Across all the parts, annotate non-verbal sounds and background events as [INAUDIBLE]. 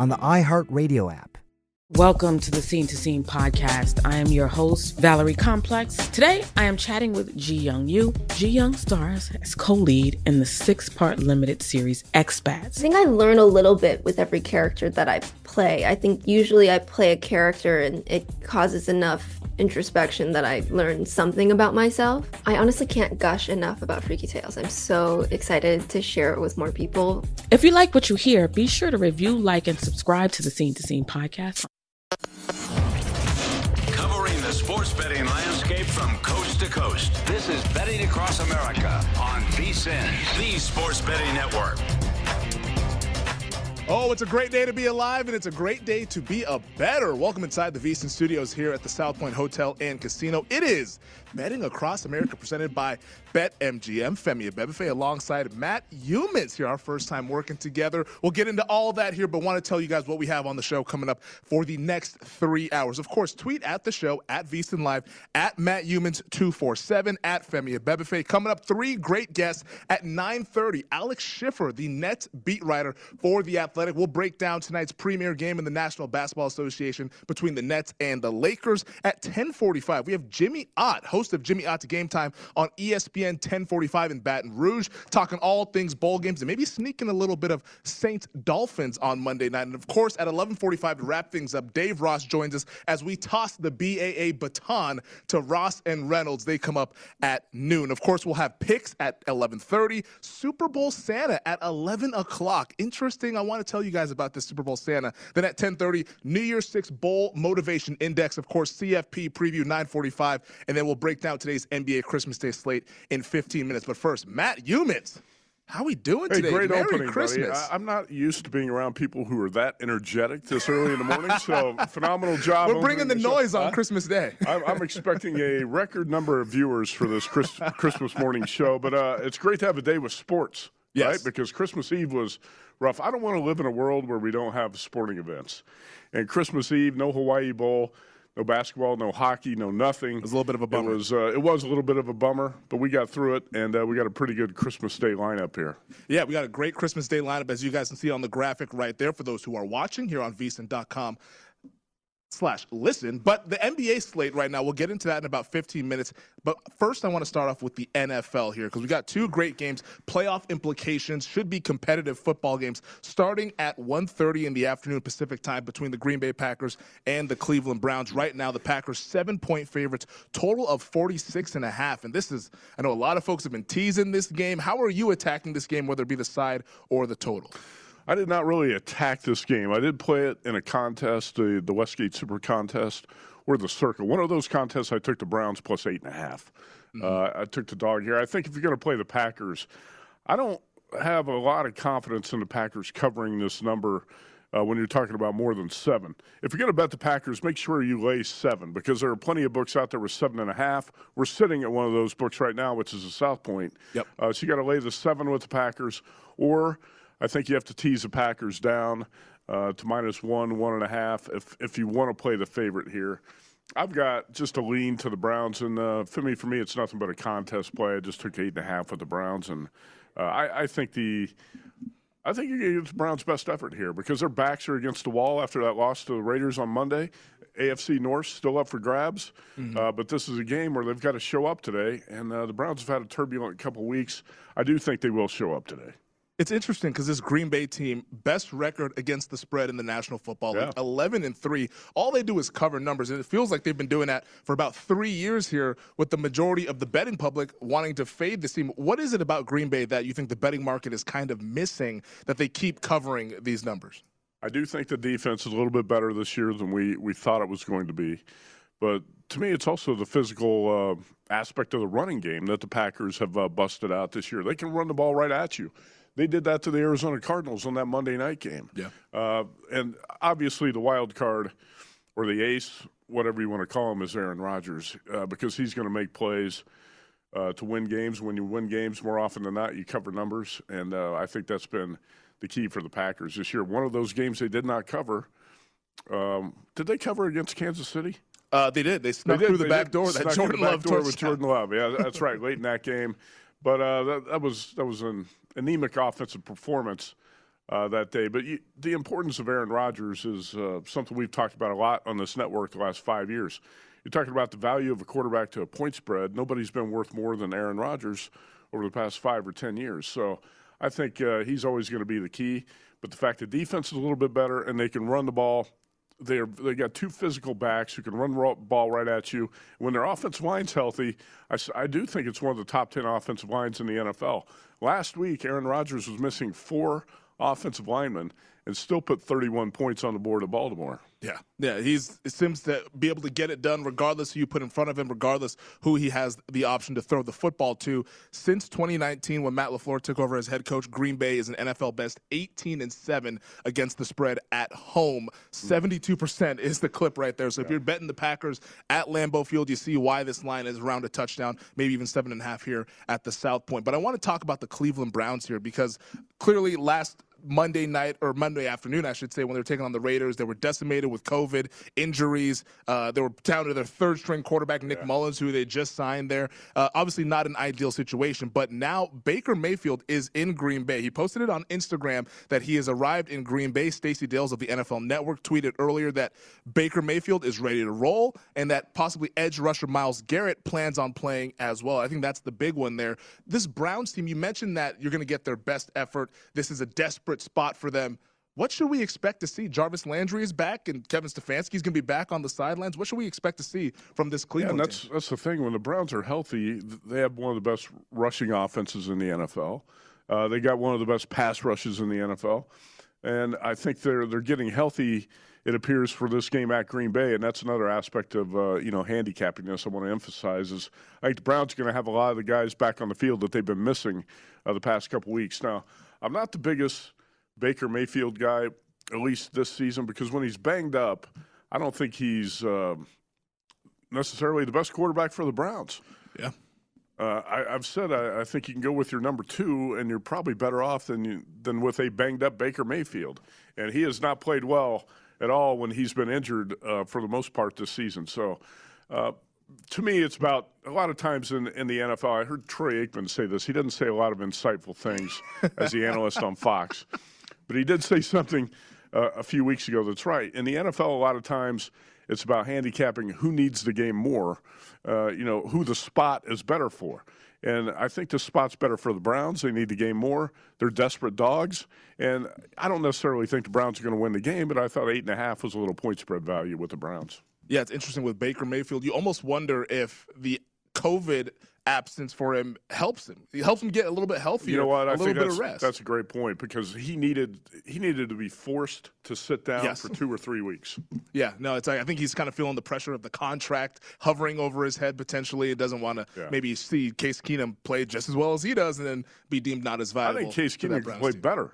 on the iHeartRadio app. Welcome to the Scene to Scene podcast. I am your host, Valerie Complex. Today, I am chatting with Ji Young Yoo. Ji Young stars as co lead in the six part limited series Expats. I think I learn a little bit with every character that I play. I think usually I play a character and it causes enough introspection that I learned something about myself. I honestly can't gush enough about Freaky Tales. I'm so excited to share it with more people. If you like what you hear, be sure to review, like, and subscribe to the Scene to Scene podcast. Covering the sports betting landscape from coast to coast. This is Betting Across America on VSIN, the Sports Betting Network. Oh, it's a great day to be alive, and it's a great day to be a better. Welcome inside the VSIN Studios here at the South Point Hotel and Casino. It is Betting Across America presented by BetMGM. Femi Abebefe alongside Matt Youmans here, our first time working together. We'll get into all that here, but want to tell you guys what we have on the show coming up for the next three hours. Of course, tweet at the show, at VSIN Live, at Matt Youmans247, at Femi Abebefe. Coming up, three great guests at 9.30. Alex Schiffer, the Nets beat writer for The Athletic. We'll break down tonight's premier game in the National Basketball Association between the Nets and the Lakers. At 10.45, we have Jimmy Ott, host of Jimmy Ott Game Time on ESPN 1045 in Baton Rouge, talking all things bowl games and maybe sneaking a little bit of Saints Dolphins on Monday night. And of course, at 1145 to wrap things up, Dave Ross joins us as we toss the BAA baton to Ross and Reynolds. They come up at noon. Of course, we'll have picks at 1130, Super Bowl Santa at 11 o'clock. Interesting. I want to tell you guys about this Super Bowl Santa. Then at 1030, New Year's Six Bowl Motivation Index. Of course, CFP preview 945. And then we'll break down today's NBA Christmas Day slate in 15 minutes. But first, Matt Youmans. How are we doing Hey, today? great Merry opening, Christmas. buddy. I, I'm not used to being around people who are that energetic this early in the morning. So [LAUGHS] phenomenal job. We're bringing the show. noise on Huh? Christmas Day. I'm, I'm expecting a record number of viewers for this Chris, Christmas morning show, but uh, it's great to have a day with sports, Yes. right? Because Christmas Eve was rough. I don't want to live in a world where we don't have sporting events. And Christmas Eve, no Hawaii Bowl, no basketball, no hockey, no nothing. It was a little bit of a bummer. It was, uh, it was a little bit of a bummer, but we got through it, and uh, we got a pretty good Christmas Day lineup here. Yeah, we got a great Christmas Day lineup, as you guys can see on the graphic right there for those who are watching here on vsin.com slash listen. But the NBA slate right now, we'll get into that in about 15 minutes. But first, I want to start off with the NFL here because we got two great games. Playoff implications should be competitive football games starting at 1.30 in the afternoon Pacific time between the Green Bay Packers and the Cleveland Browns. Right now, the Packers seven-point favorites, total of 46 and a half. And this is, I know a lot of folks have been teasing this game. How are you attacking this game, whether it be the side or the total? I did not really attack this game. I did play it in a contest, the, the Westgate Super Contest, or the Circle. One of those contests, I took the Browns plus eight and a half. Uh, I took the dog here. I think if you're going to play the Packers, I don't have a lot of confidence in the Packers covering this number. Uh, when you're talking about more than seven, if you're going to bet the Packers, make sure you lay seven because there are plenty of books out there with seven and a half. We're sitting at one of those books right now, which is a South Point. Yep. Uh, so you got to lay the seven with the Packers, or I think you have to tease the Packers down. uh, to minus one, one and a half. If if you want to play the favorite here, I've got just a lean to the Browns, and uh, for me, for me, it's nothing but a contest play. I just took eight and a half with the Browns, and uh, I, I think the I think it's the Browns' best effort here because their backs are against the wall after that loss to the Raiders on Monday. AFC North still up for grabs, mm-hmm. uh, but this is a game where they've got to show up today, and uh, the Browns have had a turbulent couple weeks. I do think they will show up today. It's interesting because this Green Bay team, best record against the spread in the National Football League, yeah. 11 and 3. All they do is cover numbers, and it feels like they've been doing that for about three years here with the majority of the betting public wanting to fade this team. What is it about Green Bay that you think the betting market is kind of missing that they keep covering these numbers? I do think the defense is a little bit better this year than we, we thought it was going to be. But to me, it's also the physical uh, aspect of the running game that the Packers have uh, busted out this year. They can run the ball right at you. They did that to the Arizona Cardinals on that Monday night game. Yeah. Uh, and obviously, the wild card or the ace, whatever you want to call him, is Aaron Rodgers uh, because he's going to make plays uh, to win games. When you win games more often than not, you cover numbers. And uh, I think that's been the key for the Packers this year. One of those games they did not cover. Um, did they cover against Kansas City? Uh, they did. They snuck they through the back door. That Jordan Love door with Jordan Love. Yeah, that's right. Late in that game, but uh, that, that, was that was an anemic offensive performance uh, that day. But you, the importance of Aaron Rodgers is uh, something we've talked about a lot on this network the last five years. You're talking about the value of a quarterback to a point spread. Nobody's been worth more than Aaron Rodgers over the past five or ten years. So I think uh, he's always going to be the key. But the fact that defense is a little bit better and they can run the ball they're they got two physical backs who can run the ball right at you. When their offensive line's healthy, I, I do think it's one of the top ten offensive lines in the NFL. Last week, Aaron Rodgers was missing four offensive linemen and still put 31 points on the board of Baltimore. Yeah, yeah, he's it seems to be able to get it done regardless who you put in front of him, regardless who he has the option to throw the football to. Since 2019, when Matt LaFleur took over as head coach, Green Bay is an NFL best 18 and seven against the spread at home. 72 percent is the clip right there. So if you're betting the Packers at Lambeau Field, you see why this line is around a touchdown, maybe even seven and a half here at the South Point. But I want to talk about the Cleveland Browns here because clearly last Monday night or Monday afternoon, I should say, when they were taking on the Raiders. They were decimated with COVID injuries. Uh, they were down to their third string quarterback, Nick yeah. Mullens, who they just signed there. Uh, obviously, not an ideal situation, but now Baker Mayfield is in Green Bay. He posted it on Instagram that he has arrived in Green Bay. Stacey Dales of the NFL Network tweeted earlier that Baker Mayfield is ready to roll and that possibly edge rusher Myles Garrett plans on playing as well. I think that's the big one there. This Browns team, you mentioned that you're going to get their best effort. This is a desperate desperate spot for them. What should we expect to see? Jarvis Landry is back, and Kevin Stefanski is going to be back on the sidelines. What should we expect to see from this Cleveland? Yeah, that's team? that's the thing. When the Browns are healthy, they have one of the best rushing offenses in the NFL. Uh, they got one of the best pass rushes in the NFL, and I think they're they're getting healthy. It appears for this game at Green Bay, and that's another aspect of uh, you know handicapping this. I want to emphasize is I think the Browns are going to have a lot of the guys back on the field that they've been missing uh, the past couple weeks. Now, I'm not the biggest Baker Mayfield guy, at least this season, because when he's banged up, I don't think he's um, necessarily the best quarterback for the Browns. Yeah. Uh, I, have said I, I, think you can go with your number two, and you're probably better off than you, than with a banged up Baker Mayfield. And he has not played well at all when he's been injured uh, for the most part this season. So, uh, to me, it's about a lot of times in, in the NFL. I heard Troy Aikman say this. He doesn't say a lot of insightful things [LAUGHS] as the analyst on Fox. But he did [LAUGHS] say something uh, a few weeks ago that's right. In the NFL, a lot of times it's about handicapping who needs the game more, uh, you know, who the spot is better for. And I think the spot's better for the Browns. They need the game more. They're desperate dogs. And I don't necessarily think the Browns are going to win the game, but I thought eight and a half was a little point spread value with the Browns. Yeah, it's interesting with Baker Mayfield. You almost wonder if the COVID absence for him helps him. It helps him get a little bit healthier. You know what? I a little bit of rest. That's a great point because he needed he needed to be forced to sit down yes. for two or three weeks. Yeah, no, it's I think he's kind of feeling the pressure of the contract hovering over his head potentially. It doesn't want to yeah. maybe see Case Keenum play just as well as he does and then be deemed not as viable. I think Case Keenum can play better.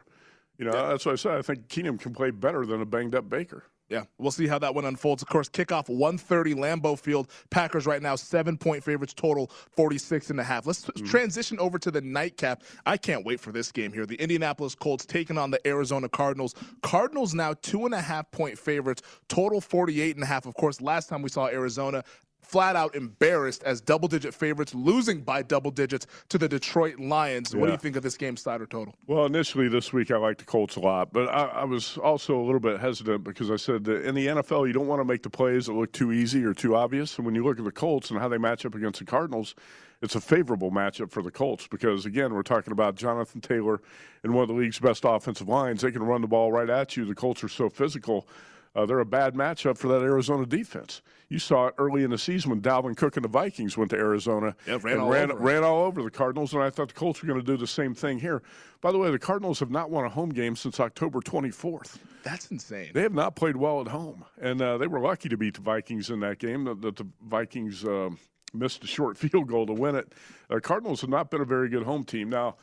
You know, that's what I said. I think Keenum can play better than a banged up Baker. Yeah, we'll see how that one unfolds. Of course, kickoff 130 Lambeau Field. Packers right now seven point favorites total 46 and a half. Let's mm. transition over to the nightcap. I can't wait for this game here. The Indianapolis Colts taking on the Arizona Cardinals. Cardinals now two and a half point favorites, total 48 and a half. Of course, last time we saw Arizona flat out embarrassed as double digit favorites, losing by double digits to the Detroit Lions. Yeah. What do you think of this game side or total? Well, initially this week I liked the Colts a lot, but I, I, was also a little bit hesitant because I said that in the NFL you don't want to make the plays that look too easy or too obvious. And when you look at the Colts and how they match up against the Cardinals, it's a favorable matchup for the Colts because again we're talking about Jonathan Taylor and one of the league's best offensive lines. They can run the ball right at you. The Colts are so physical uh, they're a bad matchup for that Arizona defense. You saw it early in the season when Dalvin Cook and the Vikings went to Arizona yeah, ran, all ran, ran, all over the Cardinals, and I thought the Colts were going to do the same thing here. By the way, the Cardinals have not won a home game since October 24th. That's insane. They have not played well at home, and uh, they were lucky to beat the Vikings in that game. That the, the, Vikings uh, missed a short [LAUGHS] field goal to win it. Uh, Cardinals have not been a very good home team. Now,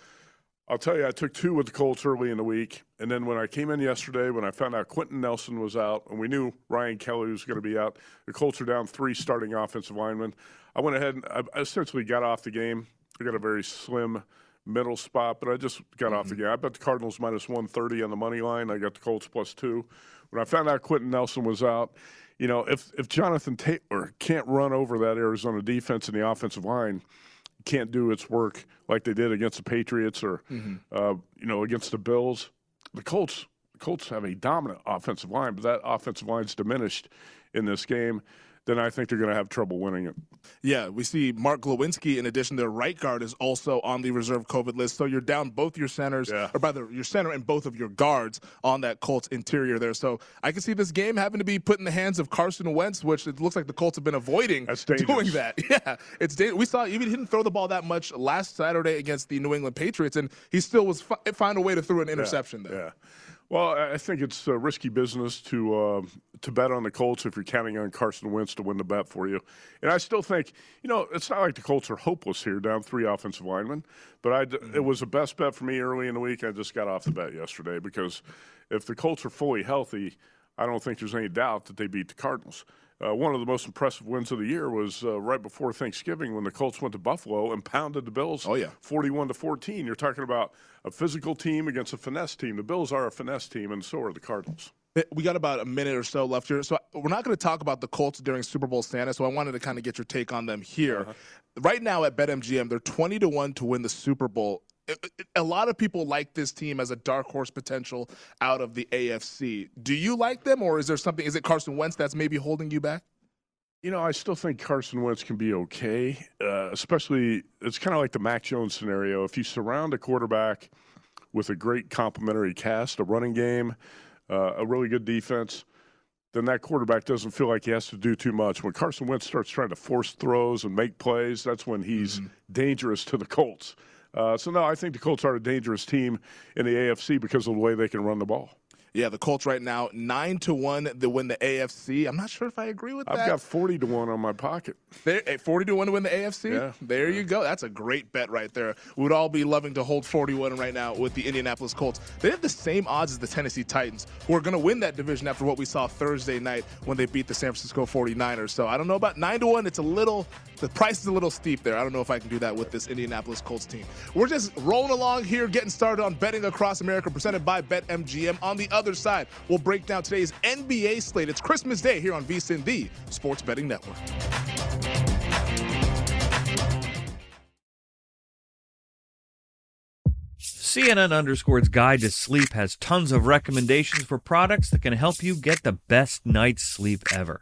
I'll tell you, I took two with the Colts early in the week. And then when I came in yesterday, when I found out Quenton Nelson was out and we knew Ryan Kelly was going to be out, the Colts are down three starting offensive linemen. I went ahead and I essentially got off the game. I got a very slim middle spot, but I just got mm-hmm. off the mm-hmm. game. I bet the Cardinals minus 130 on the money line. I got the Colts plus two. When I found out Quenton Nelson was out, you know, if, if Jonathan Taylor can't run over that Arizona defense and the offensive line – can't do its work like they did against the Patriots or mm-hmm. uh, you know against the Bills. The Colts Colts have a dominant offensive line, but that offensive line's diminished in this game then I think they're going to have trouble winning it. Yeah, we see Mark Glowinski, in addition, their right guard is also on the reserve COVID list. So you're down both your centers, yeah. or rather, your center and both of your guards on that Colts interior there. So I can see this game having to be put in the hands of Carson Wentz, which it looks like the Colts have been avoiding doing that. [LAUGHS] Yeah, it's dangerous. We saw even he didn't throw the ball that much last Saturday against the New England Patriots, and he still was fi- find a way to throw an interception yeah, there. Yeah. Well, I think it's a risky business to uh, to bet on the Colts if you're counting on Carson Wentz to win the bet for you. And I still think, you know, it's not like the Colts are hopeless here, down three offensive linemen. But I, mm-hmm. it was the best bet for me early in the week. I just got off the bet yesterday because if the Colts are fully healthy, I don't think there's any doubt that they beat the Cardinals. Uh, one of the most impressive wins of the year was uh, right before Thanksgiving when the Colts went to Buffalo and pounded the Bills. Oh yeah, forty-one to fourteen. You're talking about a physical team against a finesse team. The Bills are a finesse team, and so are the Cardinals. We got about a minute or so left here, so we're not going to talk about the Colts during Super Bowl Santa. So I wanted to kind of get your take on them here. Uh-huh. Right now at BetMGM, they're twenty to one to win the Super Bowl a lot of people like this team as a dark horse potential out of the AFC. Do you like them, or is there something? Is it Carson Wentz that's maybe holding you back? You know, I still think Carson Wentz can be okay, uh, especially it's kind of like the Mac Jones scenario. If you surround a quarterback with a great complementary cast, a running game, uh, a really good defense, then that quarterback doesn't feel like he has to do too much. When Carson Wentz starts trying to force throws and make plays, that's when he's mm-hmm. dangerous to the Colts. Uh, so, no, I think the Colts are a dangerous team in the AFC because of the way they can run the ball. Yeah, the Colts right now nine to one to win the AFC. I'm not sure if I agree with that. I've got forty to one on my pocket. There, eh, forty to one to win the AFC. Yeah, there yeah. you go. That's a great bet right there. We would all be loving to hold 41 right now with the Indianapolis Colts. They have the same odds as the Tennessee Titans, who are going to win that division after what we saw Thursday night when they beat the San Francisco 49ers. So I don't know about nine to one. It's a little the price is a little steep there. I don't know if I can do that with this Indianapolis Colts team. We're just rolling along here, getting started on betting across America, presented by BetMGM. On the other side, we'll break down today's NBA slate. It's Christmas Day here on VSIN, the Sports Betting Network. CNN Underscore's Guide to Sleep has tons of recommendations for products that can help you get the best night's sleep ever.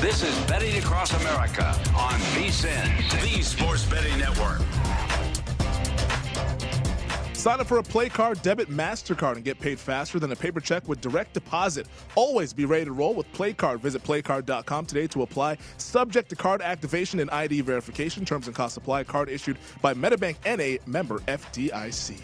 This is Betting Across America on VSIN, the Sports Betting Network. Sign up for a Play Card debit MasterCard and get paid faster than a paper check with direct deposit. Always be ready to roll with Play Card. Visit playcard.com today to apply. Subject to card activation and ID verification. Terms and costs apply. Card issued by Metabank NA member FDIC.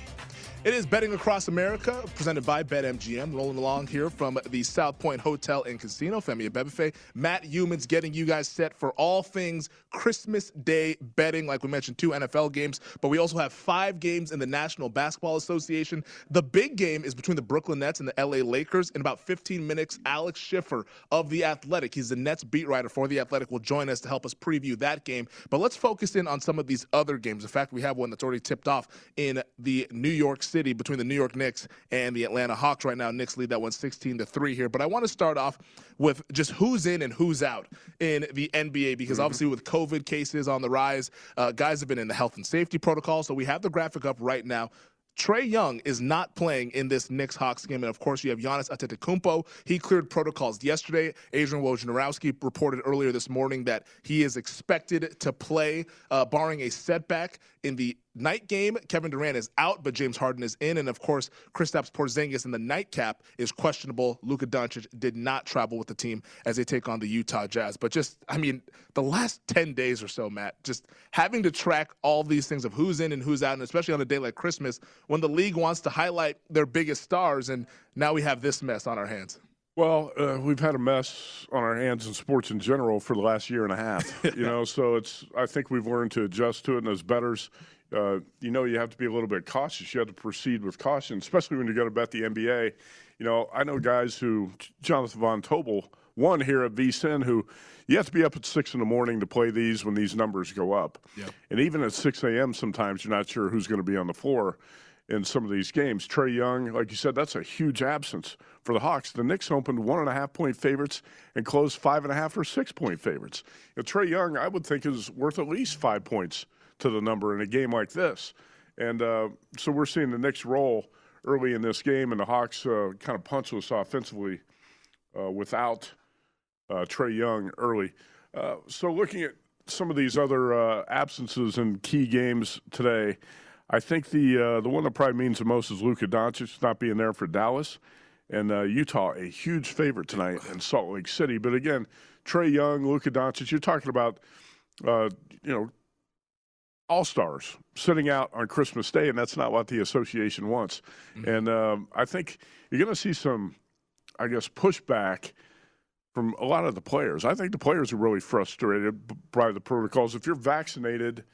It is Betting Across America, presented by BetMGM. Rolling along here from the South Point Hotel and Casino. Femi Abebefe, Matt Youmans getting you guys set for all things Christmas Day betting. Like we mentioned, two NFL games, but we also have five games in the National Basketball Association. The big game is between the Brooklyn Nets and the LA Lakers. In about 15 minutes, Alex Schiffer of The Athletic, he's the Nets beat writer for The Athletic, will join us to help us preview that game. But let's focus in on some of these other games. In fact, we have one that's already tipped off in the New York City between the New York Knicks and the Atlanta Hawks right now. Knicks lead that one 16 to 3 here. But I want to start off with just who's in and who's out in the NBA because Mhm. obviously with COVID cases on the rise, uh, guys have been in the health and safety protocol. So we have the graphic up right now. Trae Young is not playing in this Knicks Hawks game. And of course, you have Giannis Antetokounmpo. He cleared protocols yesterday. Adrian Wojnarowski reported earlier this morning that he is expected to play, uh, barring a setback in the night game. Kevin Durant is out, but James Harden is in. And of course, Kristaps Porzingis in the nightcap is questionable. Luka Doncic did not travel with the team as they take on the Utah Jazz. But just, I mean, the last 10 days or so, Matt, just having to track all these things of who's in and who's out, and especially on a day like Christmas when the league wants to highlight their biggest stars, and now we have this mess on our hands. Well, uh, we've had a mess on our hands in sports in general for the last year and a half. [LAUGHS] You know, so it's I think we've learned to adjust to it, and as betters, uh, you know, you have to be a little bit cautious. You have to proceed with caution, especially when you go to bet the NBA. You know, I know guys who Jonathan Von Tobel one here at VSIN who you have to be up at six in the morning to play these when these numbers go up. Yep. And even at 6 a.m., sometimes you're not sure who's going to be on the floor in some of these games. Trae Young, like you said, that's a huge absence for the Hawks. The Knicks opened one and a half point favorites and closed five and a half or six point favorites. You know, Trae Young, I would think, is worth at least five points to the number in a game like this. And uh, so we're seeing the Knicks roll early in this game, and the Hawks uh, kind of punch us offensively uh, without uh, Trae Young early. Uh, so looking at some of these other uh, absences in key games today, I think the uh, the one that probably means the most is Luka Doncic not being there for Dallas, and uh, Utah a huge favorite tonight in Salt Lake City. But again, Trae Young, Luka Doncic, you're talking about uh, you know all stars sitting out on Christmas Day, and that's not what the association wants. And um, I think you're going to see some, I guess, pushback from a lot of the players. I think the players are really frustrated by the protocols. If you're vaccinated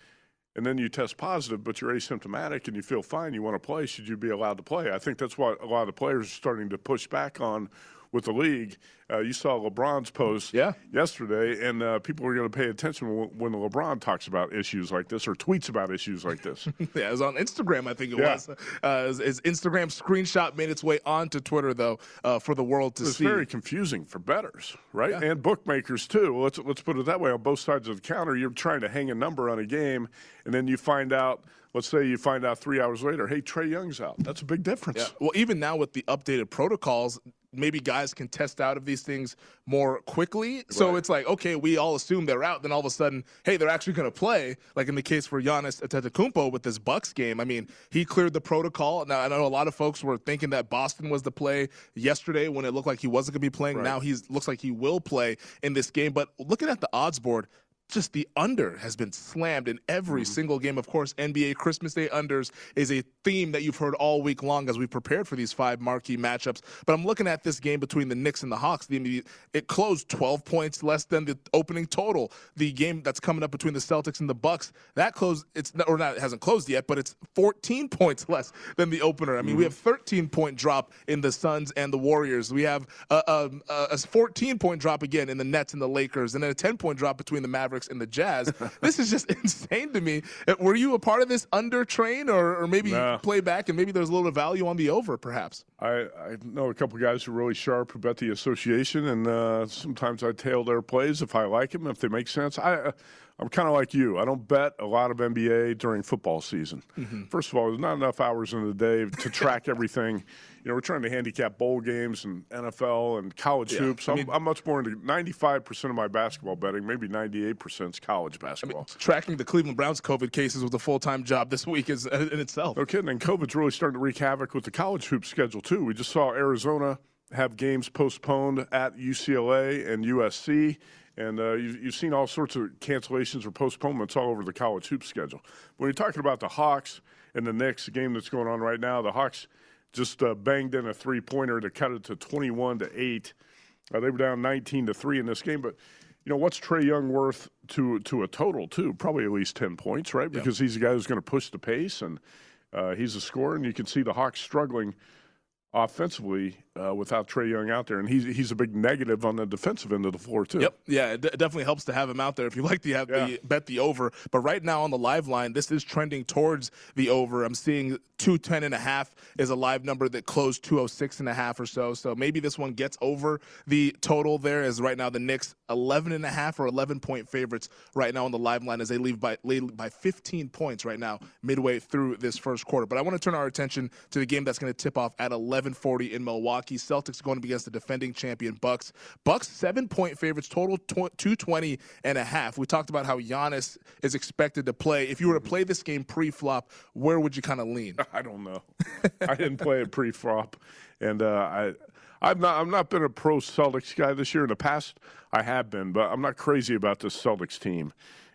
and then you test positive, but you're asymptomatic and you feel fine, you want to play, should you be allowed to play? I think that's what a lot of the players are starting to push back on with the league. Uh, you saw LeBron's post yeah. yesterday, and uh, people are going to pay attention when, when LeBron talks about issues like this or tweets about issues like this. [LAUGHS] yeah, it was on Instagram, I think it Yeah. was. Uh, his, his Instagram screenshot made its way onto Twitter, though, uh, for the world to it's see. very confusing for bettors, right? And bookmakers too. Let's let's put it that way. On both sides of the counter, you're trying to hang a number on a game, and then you find out. Let's say you find out three hours later, hey, Trae Young's out. That's a big difference. Yeah. Well, even now with the updated protocols, maybe guys can test out of these things more quickly. So it's like, okay, we all assume they're out. Then all of a sudden, hey, they're actually going to play. Like in the case for Giannis Antetokounmpo with this Bucks game. I mean, he cleared the protocol. Now I know a lot of folks were thinking that Boston was the play yesterday when it looked like he wasn't going to be playing. Right. Now he looks like he will play in this game. But looking at the odds board. Just the under has been slammed in every mm-hmm. single game. Of course, NBA Christmas Day unders is a theme that you've heard all week long as we prepared for these five marquee matchups. But I'm looking at this game between the Knicks and the Hawks. The it closed 12 points less than the opening total. The game that's coming up between the Celtics and the Bucks that closed. It's or not. It hasn't closed yet, but it's 14 [LAUGHS] points less than the opener. I mean, we mm-hmm. have 13 point drop in the Suns and the Warriors. We have a, um, a, a 14 point drop again in the Nets and the Lakers, and then a 10 point drop between the Mavericks and the Jazz. this is just [LAUGHS] insane to me. Uh, Were you a part of this under train, or, or maybe Nah. play back and maybe there's a little value on the over, perhaps? I, I know a couple guys who are really sharp who bet the association, and uh, sometimes I tail their plays if I like them, if they make sense. I, uh, I'm kind of like you. I don't bet a lot of NBA during football season. Mm-hmm. First of all, there's not enough hours in the day to track [LAUGHS] everything. You know, we're trying to handicap bowl games and NFL and college Yeah, hoops. I I'm, mean- I'm much more into 95% of my basketball betting, maybe 98% is college basketball. Tracking the Cleveland Browns COVID cases with a full time job this week is uh, in itself. No kidding. And COVID's really starting to wreak havoc with the college hoop schedule, too. We just saw Arizona have games postponed at UCLA and USC. And uh, you've, you've seen all sorts of cancellations or postponements all over the college hoop schedule. When you're talking about the Hawks and the Knicks, the game that's going on right now, the Hawks just uh, banged in a three pointer to cut it to 21 to 8. Uh, they were down 19 to 3 in this game. But, you know, what's Trae Young worth to, to a total, too? Probably at least 10 points, right? Because he's a guy who's going to push the pace and uh, he's a scorer. And you can see the Hawks struggling offensively uh, without Trae Young out there. And he's, he's a big negative on the defensive end of the floor, too. Yep. Yeah, it d- definitely helps to have him out there if you [LAUGHS] like to have the bet the over. But right now on the live line, this is trending towards the over. I'm seeing 210 and a half is a live number that closed 206 and a half or so. So maybe this one gets over the total there as right now the Knicks 11 and a half or 11 point favorites right now on the live line as they leave by lead by 15 points right now midway through this first quarter. But I want to turn our attention to the game that's going to tip off at 11:40 in Milwaukee. Celtics going up against the defending champion Bucks. Bucks 7 point favorites total tw- 220 and a half. We talked about how Giannis is expected to play. If you were to play this game pre-flop, where would you kind of lean? [LAUGHS] I don't know. I didn't play it pre-flop, and uh, I, I've not, I've not been a pro Celtics guy this year. In the past, I have been, but I'm not crazy about this Celtics team.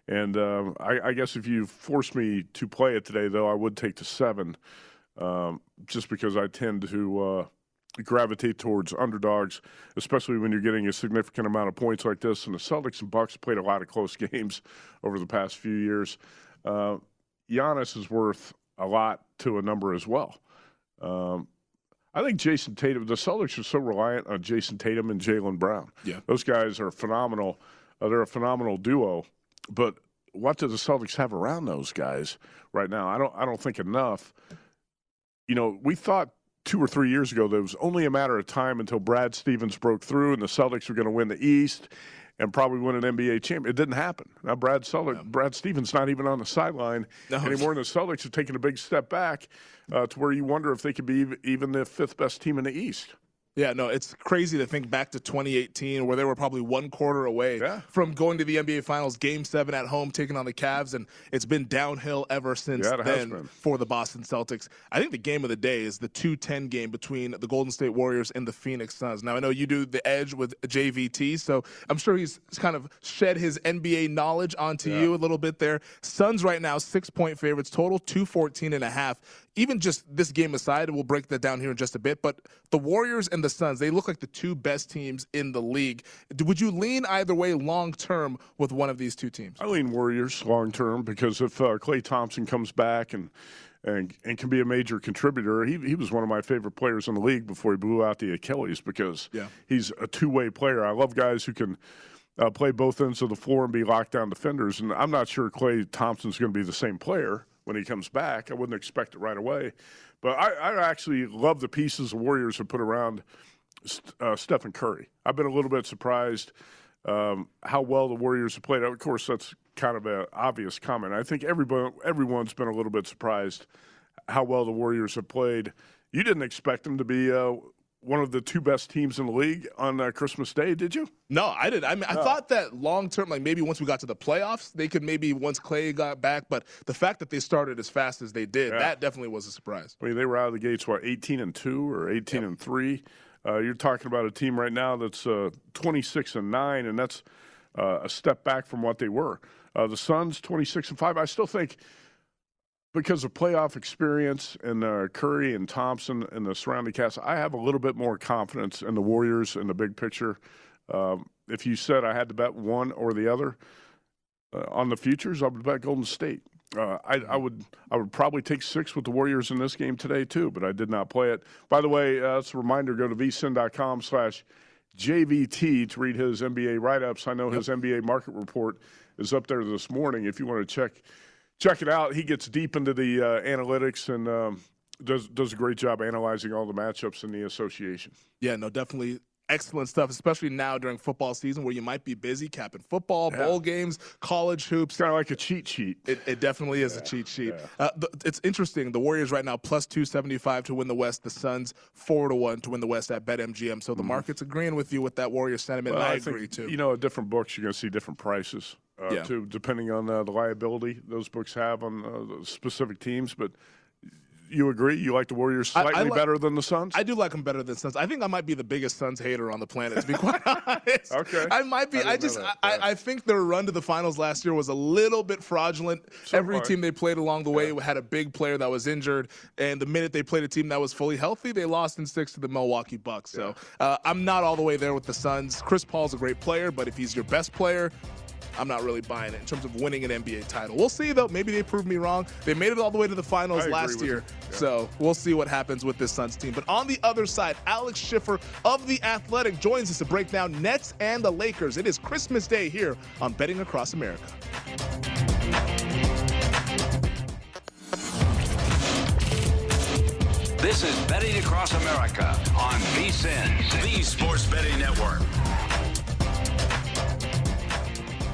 And um, I, I guess if you force me to play it today, though, I would take the seven, um, just because I tend to uh, gravitate towards underdogs, especially when you're getting a significant amount of points like this. And the Celtics and Bucks played a lot of close [LAUGHS] games over the past few years. Uh, Giannis is worth a lot to a number as well. Um, I think Jayson Tatum, the Celtics are so reliant on Jayson Tatum and Jaylen Brown. Yeah. Those guys are phenomenal. Uh, they're a phenomenal duo. But what do the Celtics have around those guys right now? I don't I don't think enough. You know, we thought two or three years ago that it was only a matter of time until Brad Stevens broke through and the Celtics were going to win the East and probably win an NBA champion. It didn't happen. Now Brad Celtic, Brad Stevens not even on the sideline No. anymore, and the Celtics have taken a big step back uh, to where you wonder if they could be even the fifth best team in the East. Yeah, no, it's crazy to think back to 2018 where they were probably one quarter away from going to the NBA Finals, Game Seven at home, taking on the Cavs, and it's been downhill ever since Yeah, then for the Boston Celtics. I think the game of the day is the 2-10 game between the Golden State Warriors and the Phoenix Suns. Now I know you do the edge with JVT, so I'm sure he's kind of shed his NBA knowledge onto you a little bit there. Suns right now six point favorites, total 214 and a half. Even just this game aside, we'll break that down here in just a bit. But the Warriors and the Suns, they look like the two best teams in the league. Would you lean either way long term with one of these two teams? I lean Warriors long term because if uh, Klay Thompson comes back and and, and can be a major contributor. He, he was one of my favorite players in the league before he blew out the Achilles because yeah. he's a two way player. I love guys who can uh, play both ends of the floor and be lockdown defenders. And I'm not sure Klay Thompson's going to be the same player when he comes back. I wouldn't expect it right away. But I, I actually love the pieces the Warriors have put around uh, Stephen Curry. I've been a little bit surprised um, how well the Warriors have played. Of course, that's kind of an obvious comment. I think everybody, everyone's been a little bit surprised how well the Warriors have played. You didn't expect them to be uh, one of the two best teams in the league on uh, Christmas Day, did you? No, I did. I mean, I thought that long term, like maybe once we got to the playoffs, they could maybe once Klay got back. But the fact that they started as fast as they did, yeah. that definitely was a surprise. I mean, they were out of the gates what eighteen and two or eighteen yep. and three. Uh, you're talking about a team right now that's uh, 26 and nine, and that's uh, a step back from what they were. Uh, the Suns 26 and five. I still think because of playoff experience and uh, Curry and Thompson and the surrounding cast, I have a little bit more confidence in the Warriors in the big picture. Um, if you said I had to bet one or the other uh, on the futures, I would bet Golden State. Uh, I, I, would I would probably take six with the Warriors in this game today too, but I did not play it. By the way, uh, that's a reminder: go to vsin.com slash JVT to read his NBA write-ups. I know his NBA market report is up there this morning. If you want to check check it out, he gets deep into the uh, analytics and um, does does a great job analyzing all the matchups in the association. Yeah, no, definitely excellent stuff, especially now during football season where you might be busy capping football, yeah. bowl games, college hoops. Kind of like a cheat sheet. It, it definitely is yeah. a cheat sheet. Yeah. Uh, the, it's interesting. The Warriors right now plus 275 to win the West. The Suns 4 to 1 to win the West at BetMGM. So the mm market's agreeing with you with that Warrior sentiment. Well, I, I think, agree too. You know, at different books, you're going to see different prices. Uh, yeah. too, depending on uh, the liability those books have on uh, specific teams. But you agree? You like the Warriors slightly I, I like, better than the Suns? I do like them better than Suns. I think I might be the biggest Suns hater on the planet, to be quite [LAUGHS] honest. Okay. I might be. I, I just, I, I, think their run to the finals last year was a little bit fraudulent. So Every team they played along the way yeah. had a big player that was injured, and the minute they played a team that was fully healthy, they lost in six to the Milwaukee Bucks. Yeah. So uh, I'm not all the way there with the Suns. Chris Paul's a great player, but if he's your best player, I'm not really buying it in terms of winning an NBA title. We'll see though. Maybe they prove me wrong. They made it all the way to the finals last year, yeah. so we'll see what happens with this Suns team. But on the other side, Alex Schiffer of the Athletic joins us to break down Nets and the Lakers. It is Christmas Day here on Betting Across America. This is Betting Across America on VSIN, the Sports Betting Network.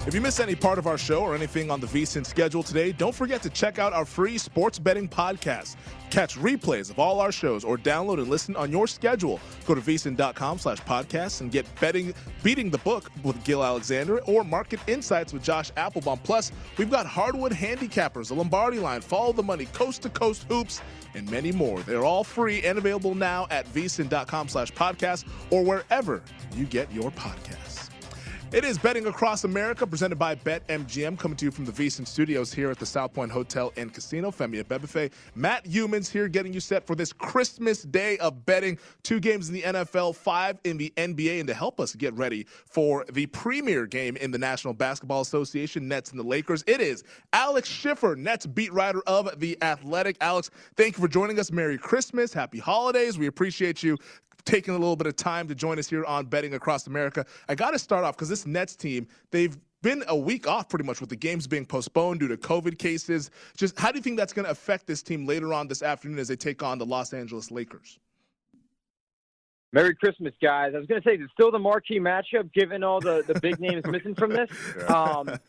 If you miss any part of our show or anything on the VSIN schedule today, don't forget to check out our free sports betting podcast. Catch replays of all our shows or download and listen on your schedule. Go to vsin.com slash podcasts and get betting beating the book with Gill Alexander or market insights with Josh Appelbaum. Plus, we've got hardwood handicappers, the Lombardi line, follow the money, coast to coast hoops, and many more. They're all free and available now at vsin.com slash podcast or wherever you get your podcasts. It is Betting Across America, presented by BetMGM, coming to you from the VSIN Studios here at the South Point Hotel and Casino. Femi Abebefe, Matt Youmans here, getting you set for this Christmas day of betting. Two games in the NFL, five in the NBA, and to help us get ready for the premier game in the National Basketball Association, Nets and the Lakers, it is Alex Schiffer, Nets beat writer of The Athletic. Alex, thank you for joining us. Merry Christmas, Happy Holidays. We appreciate you taking a little bit of time to join us here on Betting Across America. I got to start off because this Nets team, they've been a week off pretty much with the games being postponed due to COVID cases. Just how do you think that's going to affect this team later on this afternoon as they take on the Los Angeles Lakers? Merry Christmas, guys. I was going to say, it's still the marquee matchup given all the, the big names missing from this. [LAUGHS] Um,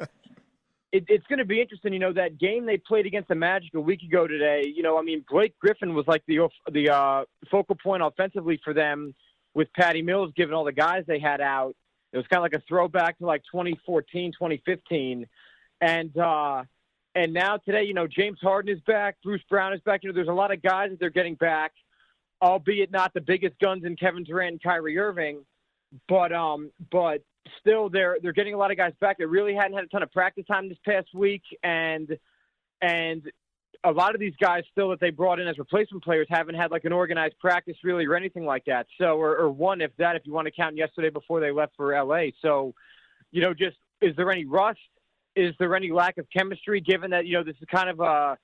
it, it's going to be interesting. You know, that game they played against the Magic a week ago today. You know, I mean, Blake Griffin was like the the uh, focal point offensively for them, with Patty Mills given all the guys they had out. It was kind of like a throwback to like 2014, 2015, and uh, and now today, you know, James Harden is back, Bruce Brown is back. You know, there's a lot of guys that they're getting back, albeit not the biggest guns in Kevin Durant and Kyrie Irving, but um, but still they're they're getting a lot of guys back. They really hadn't had a ton of practice time this past week, and and a lot of these guys still that they brought in as replacement players haven't had like an organized practice really or anything like that. So, or, or one if that, if you want to count yesterday before they left for LA. So, you know, just is there any rust? Is there any lack of chemistry given that, you know, this is kind of a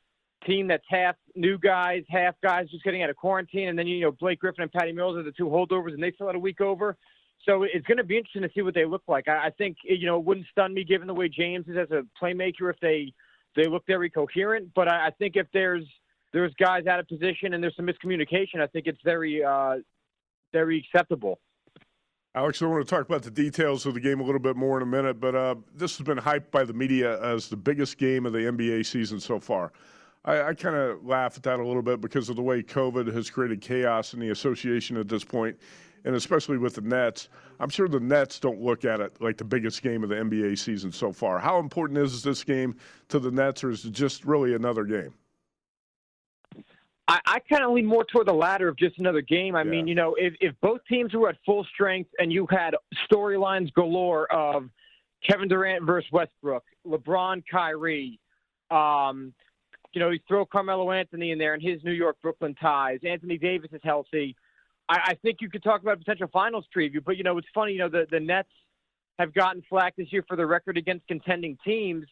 team that's half new guys, half guys just getting out of quarantine. And then, you know, Blake Griffin and Patty Mills are the two holdovers and they still had a week over. So it's going to be interesting to see what they look like. I, I think, you know, it wouldn't stun me given the way James is as a playmaker if they, they look very coherent. But I, I think if there's, there's guys out of position and there's some miscommunication, I think it's very, uh, very acceptable. Alex, I want to talk about the details of the game a little bit more in a minute, but uh, this has been hyped by the media as the biggest game of the NBA season so far. I, I kind of laugh at that a little bit because of the way COVID has created chaos in the association at this point, and especially with the Nets. I'm sure the Nets don't look at it like the biggest game of the NBA season so far. How important is this game to the Nets, or is it just really another game? I, I kind of lean more toward the latter of just another game. I Yeah. mean, you know, if, if both teams were at full strength and you had storylines galore of Kevin Durant versus Westbrook, LeBron, Kyrie, um, you know, you throw Carmelo Anthony in there and his New York Brooklyn ties. Anthony Davis is healthy. I, I think you could talk about a potential finals preview. But you know, it's funny. You know, the the Nets have gotten flack this year for the record against contending teams.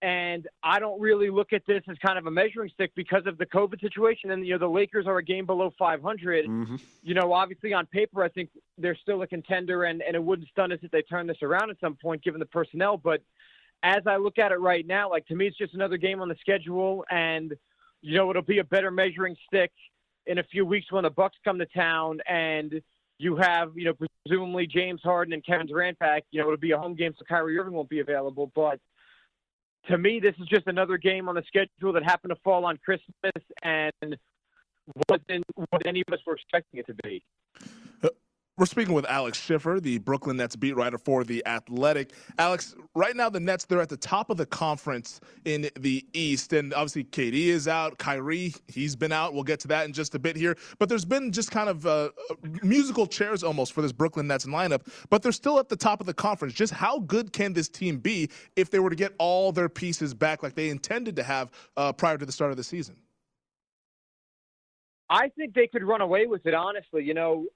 And I don't really look at this as kind of a measuring stick because of the COVID situation. And, you know, the Lakers are a game below 500. Mm-hmm. You know, obviously on paper, I think they're still a contender, and, and it wouldn't stun us if they turn this around at some point, given the personnel. But as I look at it right now, like to me, it's just another game on the schedule. And, you know, it'll be a better measuring stick in a few weeks when the Bucks come to town and you have, you know, presumably James Harden and Kevin Durant back. You know, it'll be a home game, so Kyrie Irving won't be available. But to me, this is just another game on the schedule that happened to fall on Christmas and wasn't what any of us were expecting it to be. Uh, We're speaking with Alex Schiffer, the Brooklyn Nets beat writer for The Athletic. Alex, right now the Nets, they're at the top of the conference in the East. And obviously, KD is out. Kyrie, he's been out. We'll get to that in just a bit here. But there's been just kind of uh, musical chairs almost for this Brooklyn Nets lineup. But they're still at the top of the conference. Just how good can this team be if they were to get all their pieces back like they intended to have uh, prior to the start of the season? I think they could run away with it, honestly. You know,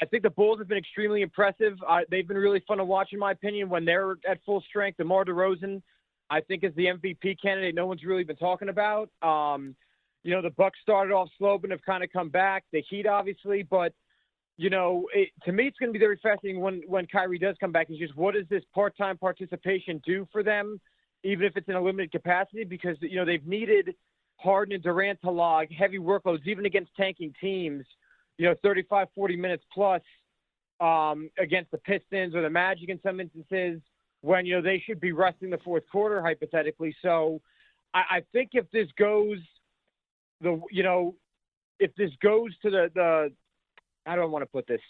I think the Bulls have been extremely impressive. Uh, they've been really fun to watch, in my opinion, when they're at full strength. DeMar DeRozan, I think, is the MVP candidate. No one's really been talking about. Um, you know, the Bucks started off slow, but have kind of come back. The Heat, obviously, but you know, it, to me, it's going to be very fascinating when when Kyrie does come back. Is just what does this part-time participation do for them, even if it's in a limited capacity? Because you know they've needed Harden and Durant to log heavy workloads, even against tanking teams. You know, 35, 40 minutes plus um, against the Pistons or the Magic in some instances, when you know they should be resting the fourth quarter hypothetically. So, I, I think if this goes, the you know, if this goes to the the I want to put this?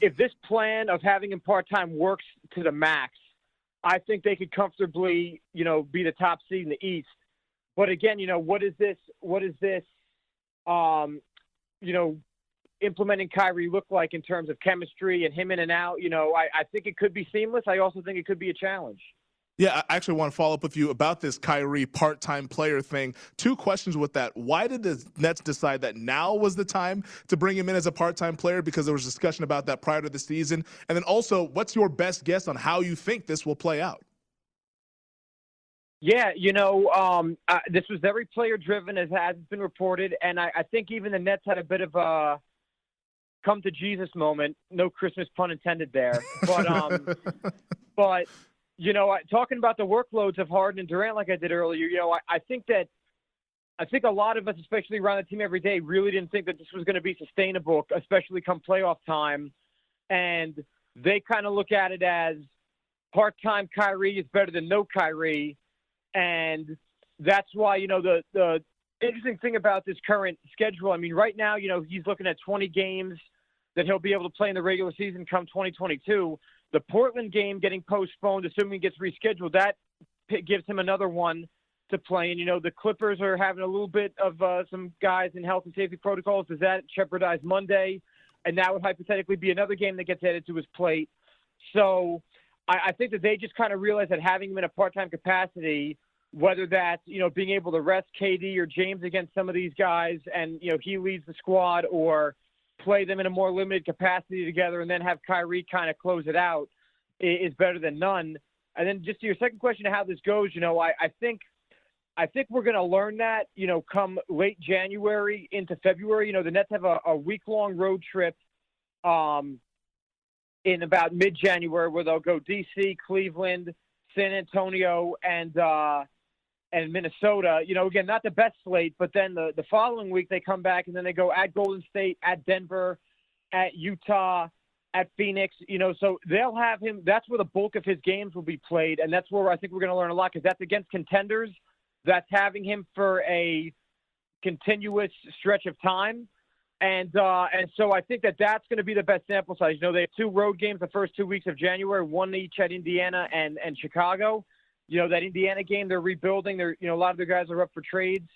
If this plan of having him part time works to the max, I think they could comfortably, you know, be the top seed in the East. But again, you know, what is this? What is this? Um, you know, implementing Kyrie look like in terms of chemistry and him in and out? You know, I, I think it could be seamless. I also think it could be a challenge. Yeah, I actually want to follow up with you about this Kyrie part-time player thing. Two questions with that. Why did the Nets decide that now was the time to bring him in as a part-time player? Because there was discussion about that prior to the season. And then also, what's your best guess on how you think this will play out? Yeah, you know, um, uh, this was very player driven, as has been reported, and I, I think even the Nets had a bit of a come to Jesus moment. No Christmas pun intended there, but um, [LAUGHS] but you know, I- talking about the workloads of Harden and Durant, like I did earlier, you know, I, I think that I think a lot of us, especially around the team every day, really didn't think that this was going to be sustainable, especially come playoff time, and they kind of look at it as part-time Kyrie is better than no Kyrie, and that's why you know the the interesting thing about this current schedule. I mean, right now, you know, he's looking at 20 games that he'll be able to play in the regular season come 2022. The Portland game getting postponed, assuming it gets rescheduled, that gives him another one to play. And you know, the Clippers are having a little bit of uh, some guys in health and safety protocols. Does that jeopardize Monday? And that would hypothetically be another game that gets added to his plate. So I, I think that they just kind of realized that having him in a part-time capacity whether that's you know being able to rest KD or James against some of these guys, and you know he leads the squad, or play them in a more limited capacity together, and then have Kyrie kind of close it out is better than none. And then just to your second question of how this goes, you know, I, I think I think we're going to learn that, you know, come late January into February. You know, the Nets have a, a week long road trip um, in about mid January where they'll go DC, Cleveland, San Antonio, and uh, and Minnesota. You know, again, not the best slate, but then the the following week they come back and then they go at Golden State, at Denver, at Utah, at Phoenix. You know, so they'll have him. That's where the bulk of his games will be played, and that's where I think we're going to learn a lot because that's against contenders. That's having him for a continuous stretch of time. And uh, and so I think that that's going to be the best sample size. You know, they have two road games the first two weeks of January, one each at Indiana and and Chicago. You know, that Indiana game they're rebuilding. They're you know a lot of the guys are up for trades.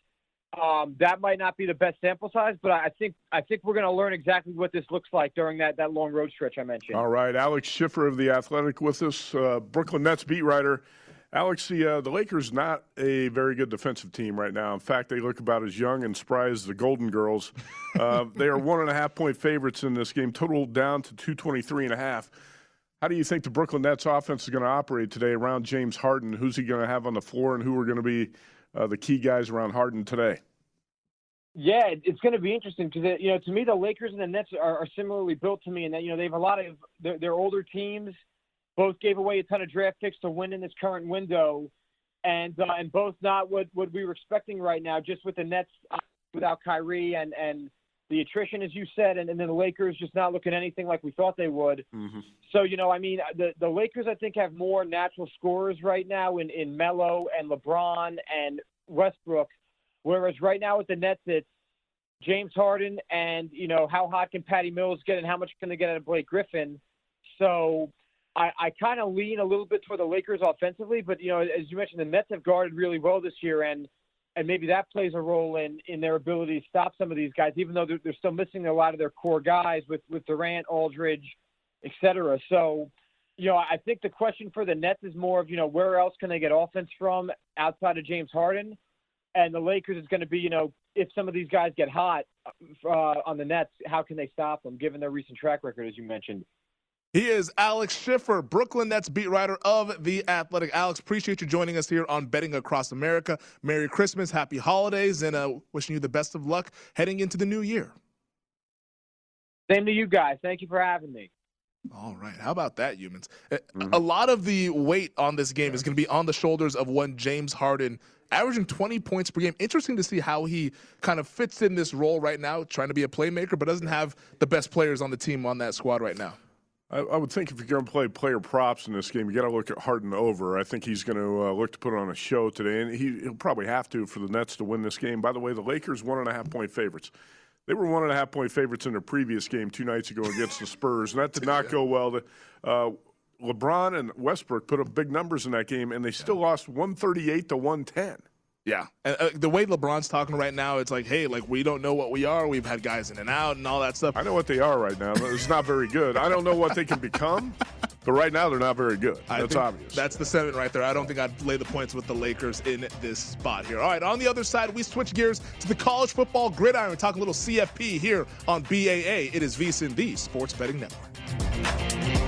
Um, that might not be the best sample size, but I think I think we're going to learn exactly what this looks like during that that long road stretch I mentioned. All right, Alex Schiffer of the Athletic with us, uh, Brooklyn Nets beat writer. Alex, the, uh, the Lakers not a very good defensive team right now. In fact, they look about as young and spry as the Golden Girls. Uh, they are [LAUGHS] one and a half point favorites in this game, total down to 223 and a half. How do you think the Brooklyn Nets offense is going to operate today around James Harden? Who's he going to have on the floor, and who are going to be uh, the key guys around Harden today? Yeah, it's going to be interesting because you know to me the Lakers and the Nets are, are similarly built to me, in that you know they have a lot of they're older teams both gave away a ton of draft picks to win in this current window, and uh, and both not what what we were expecting right now, just with the Nets uh, without Kyrie and and the attrition, as you said, and, and then the Lakers just not looking anything like we thought they would. Mm-hmm. So you know, I mean, the the Lakers I think have more natural scorers right now in in Melo and LeBron and Westbrook, whereas right now with the Nets it's James Harden and you know how hot can Patty Mills get and how much can they get out of Blake Griffin. So I, I kind of lean a little bit toward the Lakers offensively, but you know, as you mentioned, the Nets have guarded really well this year, and and maybe that plays a role in in their ability to stop some of these guys, even though they're, they're still missing a lot of their core guys with with Durant, Aldridge, et cetera. So, you know, I think the question for the Nets is more of you know where else can they get offense from outside of James Harden, and the Lakers is going to be you know if some of these guys get hot uh, on the Nets, how can they stop them given their recent track record, as you mentioned. He is Alex Schiffer, Brooklyn Nets beat writer of The Athletic. Alex, appreciate you joining us here on Betting Across America. Merry Christmas, happy holidays, and uh, wishing you the best of luck heading into the new year. Same to you guys. Thank you for having me. All right. How about that, Youmans? Mm-hmm. A lot of the weight on this game is going to be on the shoulders of one James Harden, averaging 20 points per game. Interesting to see how he kind of fits in this role right now, trying to be a playmaker, but doesn't have the best players on the team on that squad right now. I, I, would think if you're going to play player props in this game, you got to look at Harden over. I think he's going to uh, look to put on a show today, and he, will probably have to for the Nets to win this game. By the way, the Lakers one and a half point favorites. They were one and a half point favorites in their previous game two nights ago against the Spurs, and that did [LAUGHS] not go well. The, uh, LeBron and Westbrook put up big numbers in that game, and they still lost 138 to 110. Yeah, and, uh, the way LeBron's talking right now, it's like, hey, like we don't know what we are. We've had guys in and out and all that stuff. I know what they are right now. It's not very good. I don't know what they can become, but right now they're not very good. That's obvious. That's the sentiment right there. I don't think I'd lay the points with the Lakers in this spot here. All right, on the other side, we switch gears to the college football gridiron. Talk a little CFP here on BAA. It is VSIN, the Sports Betting Network.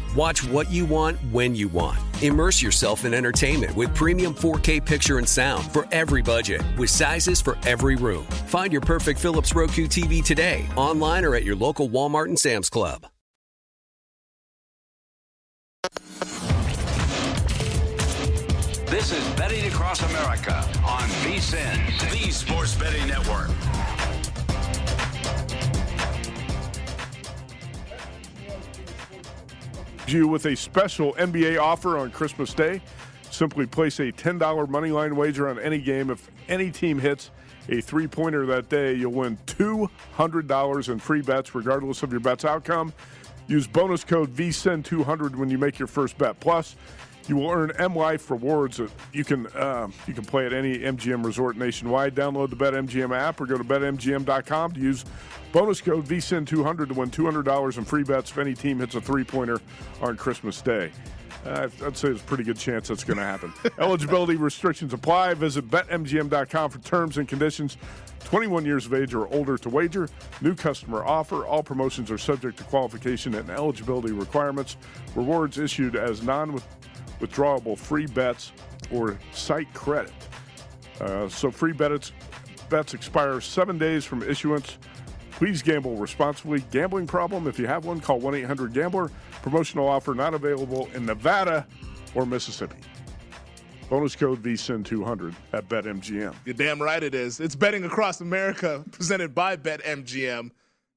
Watch what you want when you want. Immerse yourself in entertainment with premium 4K picture and sound for every budget, with sizes for every room. Find your perfect Philips Roku TV today, online or at your local Walmart and Sam's Club. This is Betting Across America on VSIN, the Sports Betting Network. You with a special NBA offer on Christmas Day. Simply place a $10 moneyline wager on any game. If any team hits a three pointer that day, you'll win $200 in free bets, regardless of your bet's outcome. Use bonus code VSIN200 when you make your first bet. Plus, you will earn M Life rewards. that You can uh, you can play at any MGM resort nationwide. Download the BetMGM app or go to betmgm.com to use bonus code VSIN200 to win $200 in free bets if any team hits a three pointer on Christmas Day. Uh, I'd say there's a pretty good chance that's going to happen. [LAUGHS] Eligibility restrictions apply. Visit betmgm.com for terms and conditions. 21 years of age or older to wager. New customer offer. All promotions are subject to qualification and eligibility requirements. Rewards issued as non withdrawable free bets or site credit. Uh, so free bets, bets expire seven days from issuance. Please gamble responsibly. Gambling problem? If you have one, call 1 800 Gambler. Promotional offer not available in Nevada or Mississippi. Bonus code VSIN200 at BetMGM. You're damn right it is. It's Betting Across America, presented by BetMGM.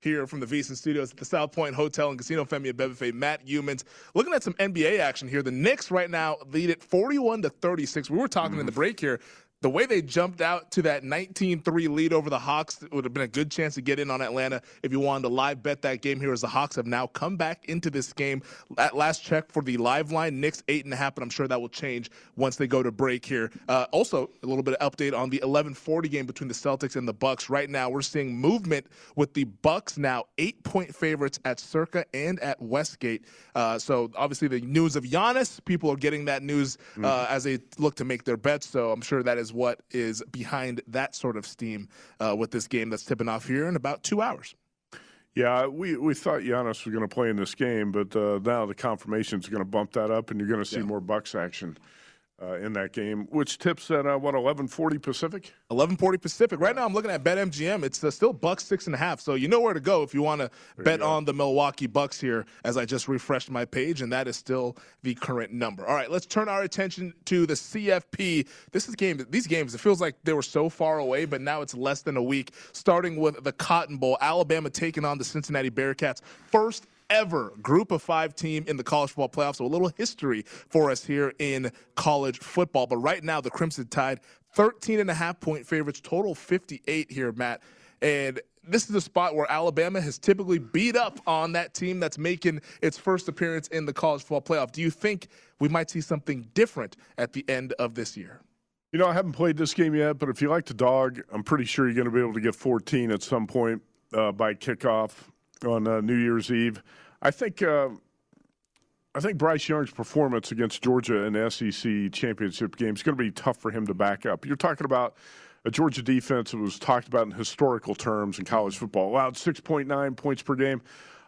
Here from the VSIN Studios at the South Point Hotel and Casino Femi Bebefe, Matt Youmans. Looking at some NBA action here. The Knicks right now lead it 41 to 36. We were talking in the mm-hmm. break here the way they jumped out to that 19-3 lead over the Hawks it would have been a good chance to get in on Atlanta if you wanted to live bet that game here as the Hawks have now come back into this game. At last check for the live line, Knicks eight and a half, but I'm sure that will change once they go to break here. Uh, also, a little bit of update on the 11:40 game between the Celtics and the Bucks. Right now, we're seeing movement with the Bucks now eight-point favorites at Circa and at Westgate. Uh, so obviously, the news of Giannis, people are getting that news uh, as they look to make their bets. So I'm sure that is what is behind that sort of steam uh, with this game that's tipping off here in about two hours. Yeah, we, we thought Giannis was going to play in this game, but uh, now the confirmation is going to bump that up, and you're going to see Yeah. more Bucks action uh, in that game, which tips at uh, what 11:40 Pacific. 11:40 Pacific. Right now, I'm looking at BetMGM. It's uh, still Bucks six and a half, so you know where to go if you want to bet on the Milwaukee Bucks here. As I just refreshed my page, and that is still the current number. All right, let's turn our attention to the CFP. This is game. These games. It feels like they were so far away, but now it's less than a week. Starting with the Cotton Bowl, Alabama taking on the Cincinnati Bearcats. First ever group of five team in the college football playoffs. So a little history for us here in college football. But right now, the Crimson Tide, 13 and a half point favorites, total 58 here, Matt. And this is a spot where Alabama has typically beat up on that team that's making its first appearance in the college football playoff. Do you think we might see something different at the end of this year? You know, I haven't played this game yet, but if you like to dog, I'm pretty sure you're going to be able to get 14 at some point uh, by kickoff on uh, New Year's Eve. I think. Uh, I think Bryce Young's performance against Georgia in the SEC championship game is going to be tough for him to back up. You're talking about a Georgia defense that was talked about in historical terms in college football, allowed 6.9 points per game.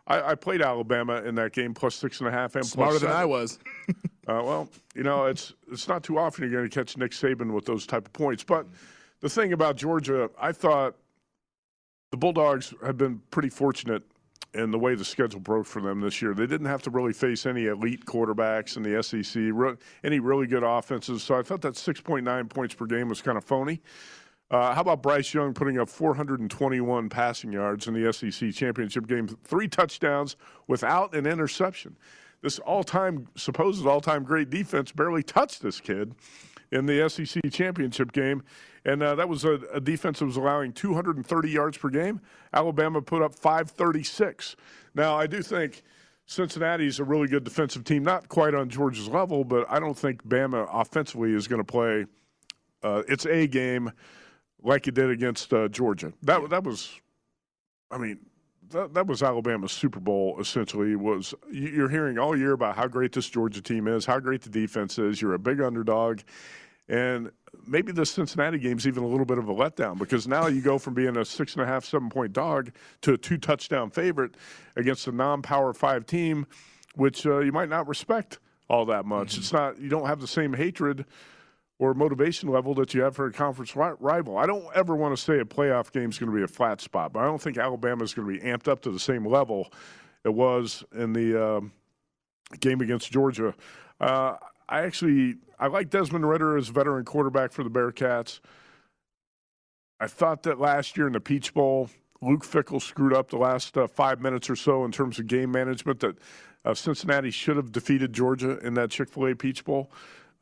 I, I, played Alabama in that game plus six and a half and smarter than I was. [LAUGHS] uh, well, you know, it's it's not too often you're going to catch Nick Saban with those type of points. But the thing about Georgia, I thought the Bulldogs have been pretty fortunate in the way the schedule broke for them this year. They didn't have to really face any elite quarterbacks in the SEC, any really good offenses. So I thought that 6.9 points per game was kind of phony. Uh, how about Bryce Young putting up 421 passing yards in the SEC championship game, three touchdowns without an interception? This all-time supposed all-time great defense barely touched this kid in the SEC championship game, and uh, that was a, a, defense that was allowing 230 yards per game. Alabama put up 536. Now I do think. Cincinnati's a really good defensive team, not quite on Georgia's level, but I don't think Bama offensively is going to play uh, its A game like you did against uh, Georgia. That that was, I mean, that, that was Alabama's Super Bowl. Essentially, was you're hearing all year about how great this Georgia team is, how great the defense is. You're a big underdog, and maybe the Cincinnati game's even a little bit of a letdown because now you go from being a six and a half, seven point dog to a two touchdown favorite against a non-power five team, which uh, you might not respect all that much. Mm-hmm. It's not you don't have the same hatred or motivation level that you have for a conference rival. I don't ever want to say a playoff game is going to be a flat spot, but I don't think Alabama is going to be amped up to the same level it was in the um, game against Georgia. Uh, I actually I like Desmond Ridder as veteran quarterback for the Bearcats. I thought that last year in the Peach Bowl, Luke Fickell screwed up the last uh, five minutes or so in terms of game management. That uh, Cincinnati should have defeated Georgia in that Chick Fil A Peach Bowl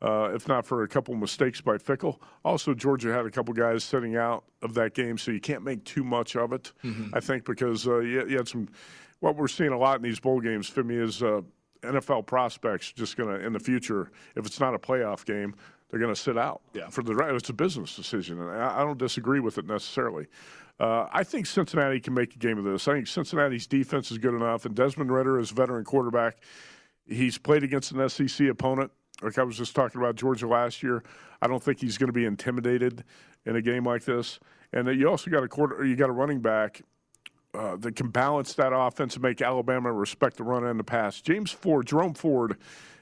uh, if not for a couple mistakes by Fickell. Also, Georgia had a couple guys sitting out of that game, so you can't make too much of it. Mm-hmm. I think because uh, you, you, had some. What we're seeing a lot in these bowl games, Femi, is uh, NFL prospects just going to in the future, if it's not a playoff game, they're going to sit out. Yeah. For the right, it's a business decision, and I, I don't disagree with it necessarily. Uh, I think Cincinnati can make a game of this. I think Cincinnati's defense is good enough, and Desmond Ridder is a veteran quarterback. He's played against an SEC opponent like I was just talking about Georgia last year, I don't think he's going to be intimidated in a game like this. And you also got a quarter, you got a running back uh, that can balance that offense and make Alabama respect the run and the pass. James Ford, Jerome Ford,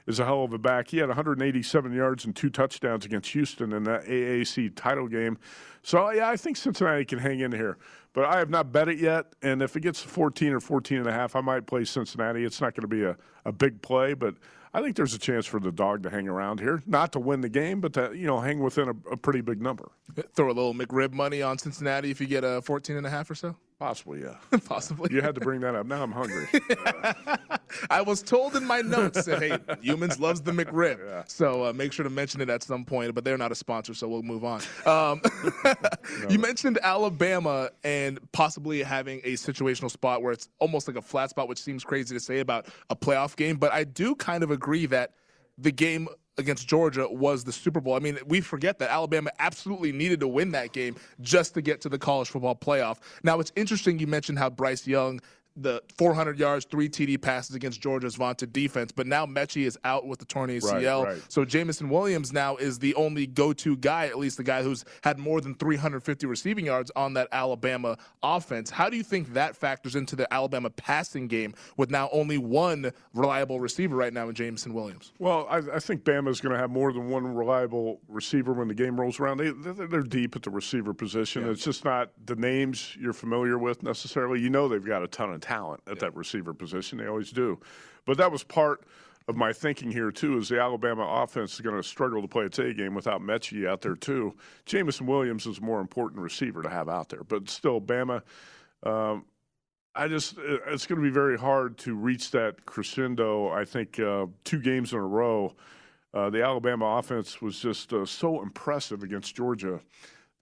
is a hell of a back. He had 187 yards and two touchdowns against Houston in that AAC title game. So yeah, I think Cincinnati can hang in here. But I have not bet it yet, and if it gets to 14 or 14 and a half, I might play Cincinnati. It's not going to be a, a big play, but I think there's a chance for the dog to hang around here, not to win the game, but to you know hang within a, a pretty big number. Throw a little McRib money on Cincinnati if you get a 14 and a half or so. Possibly, yeah. [LAUGHS] Possibly. You had to bring that up. Now I'm hungry. [LAUGHS] I was told in my notes that hey, Youmans loves the McRib, yeah. so uh, make sure to mention it at some point. But they're not a sponsor, so we'll move on. [LAUGHS] Um, no. You mentioned Alabama and possibly having a situational spot where it's almost like a flat spot, which seems crazy to say about a playoff game. But I do kind of agree that the game against Georgia was the Super Bowl. I mean, we forget that Alabama absolutely needed to win that game just to get to the college football playoff. Now, it's interesting you mentioned how Bryce Young the 400 yards, three TD passes against Georgia's vaunted defense. But now Metchie is out with the torn ACL. Right, right. So Jameson Williams now is the only go-to guy, at least the guy who's had more than 350 receiving yards on that Alabama offense. How do you think that factors into the Alabama passing game with now only one reliable receiver right now in Jameson Williams? Well, I, I think Bama is going to have more than one reliable receiver when the game rolls around. They, they're deep at the receiver position. Yeah. It's just not the names you're familiar with necessarily. You know they've got a ton of talent at yeah. that receiver position. They always do. But that was part of my thinking here too is the Alabama offense is going to struggle to play its A game without Metchie out there too. Jameson Williams is a more important receiver to have out there, but still, Bama. Um, I just it's going to be very hard to reach that crescendo. I think uh, two games in a row, uh, the Alabama offense was just uh, so impressive against Georgia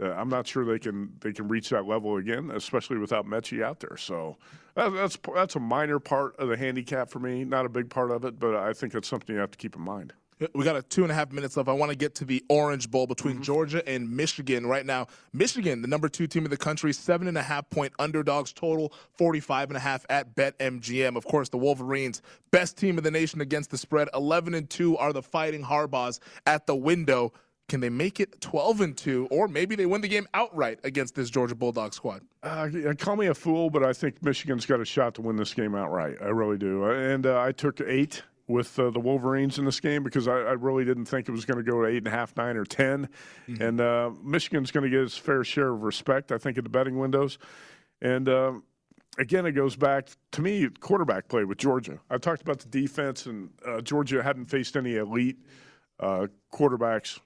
uh, I'm not sure they can they can reach that level again, especially without Metchie out there. So that's that's a minor part of the handicap for me, not a big part of it, but I think it's something you have to keep in mind. We got a two and a half minutes left. I want to get to the Orange Bowl between mm-hmm. Georgia and Michigan right now. Michigan, the number two team in the country, seven and a half point underdogs total, 45 and a half at BetMGM. Of course, the Wolverines, best team of the nation against the spread, 11 and two are the Fighting Harbaughs at the window. Can they make it 12 and 2, or maybe they win the game outright against this Georgia Bulldog squad? Uh, call me a fool, but I think Michigan's got a shot to win this game outright. I really do. And uh, I took eight with uh, the Wolverines in this game because I, I really didn't think it was going to go to eight and a half, nine, or 10 Mm-hmm. And uh, Michigan's going to get its fair share of respect, I think, at the betting windows. And um, again, it goes back to me quarterback play with Georgia. I talked about the defense, and uh, Georgia hadn't faced any elite uh, quarterbacks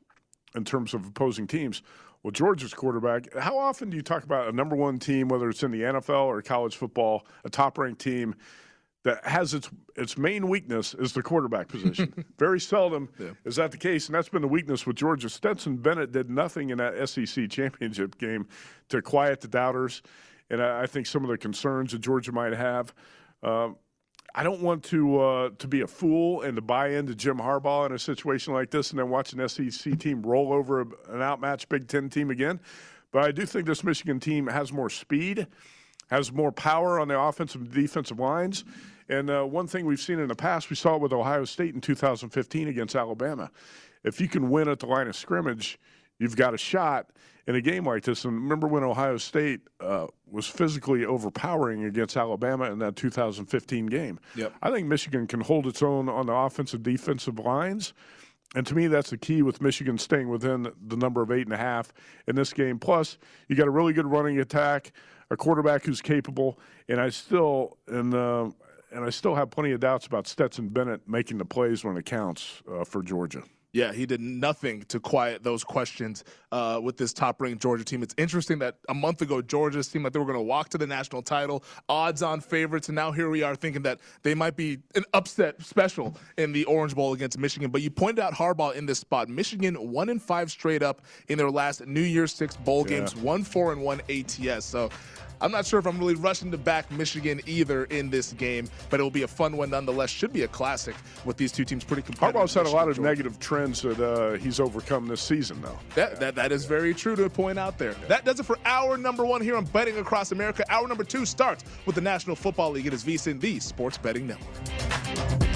in terms of opposing teams. Well, Georgia's quarterback. How often do you talk about a number one team, whether it's in the NFL or college football, a top ranked team? That has its its main weakness is the quarterback position. [LAUGHS] Very seldom is that the case, and that's been the weakness with Georgia. Stetson Bennett did nothing in that SEC championship game to quiet the doubters, and I, I think some of the concerns that Georgia might have. Um, I don't want to uh, to be a fool and to buy into Jim Harbaugh in a situation like this, and then watch an SEC team roll over an outmatched Big Ten team again. But I do think this Michigan team has more speed, has more power on the offensive and defensive lines. And uh, one thing we've seen in the past, we saw it with Ohio State in 2015 against Alabama. If you can win at the line of scrimmage, you've got a shot in a game like this. And remember when Ohio State uh, was physically overpowering against Alabama in that 2015 game? Yep. I think Michigan can hold its own on the offensive defensive lines. And to me, that's the key with Michigan staying within the number of eight and a half in this game. Plus, you got a really good running attack, a quarterback who's capable, and I still and uh, and I still have plenty of doubts about Stetson Bennett making the plays when it counts uh, for Georgia. Yeah, he did nothing to quiet those questions uh, with this top ranked Georgia team. It's interesting that a month ago, Georgia seemed like they were going to walk to the national title, odds on favorites, and now here we are thinking that they might be an upset special in the Orange Bowl against Michigan. But you pointed out Harbaugh in this spot. Michigan one and five straight up in their last New Year's Six bowl Yeah. games, one four and one ATS. So I'm not sure if I'm really rushing to back Michigan either in this game, but it will be a fun one nonetheless. Should be a classic with these two teams pretty competitive. Harbaugh's had a lot of Georgia. negative trends that uh, he's overcome this season, though. That, that, that is very true to point out there. That does it for hour number one here on Betting Across America. Hour number two starts with the National Football League. It is VSIN, the Sports Betting Network.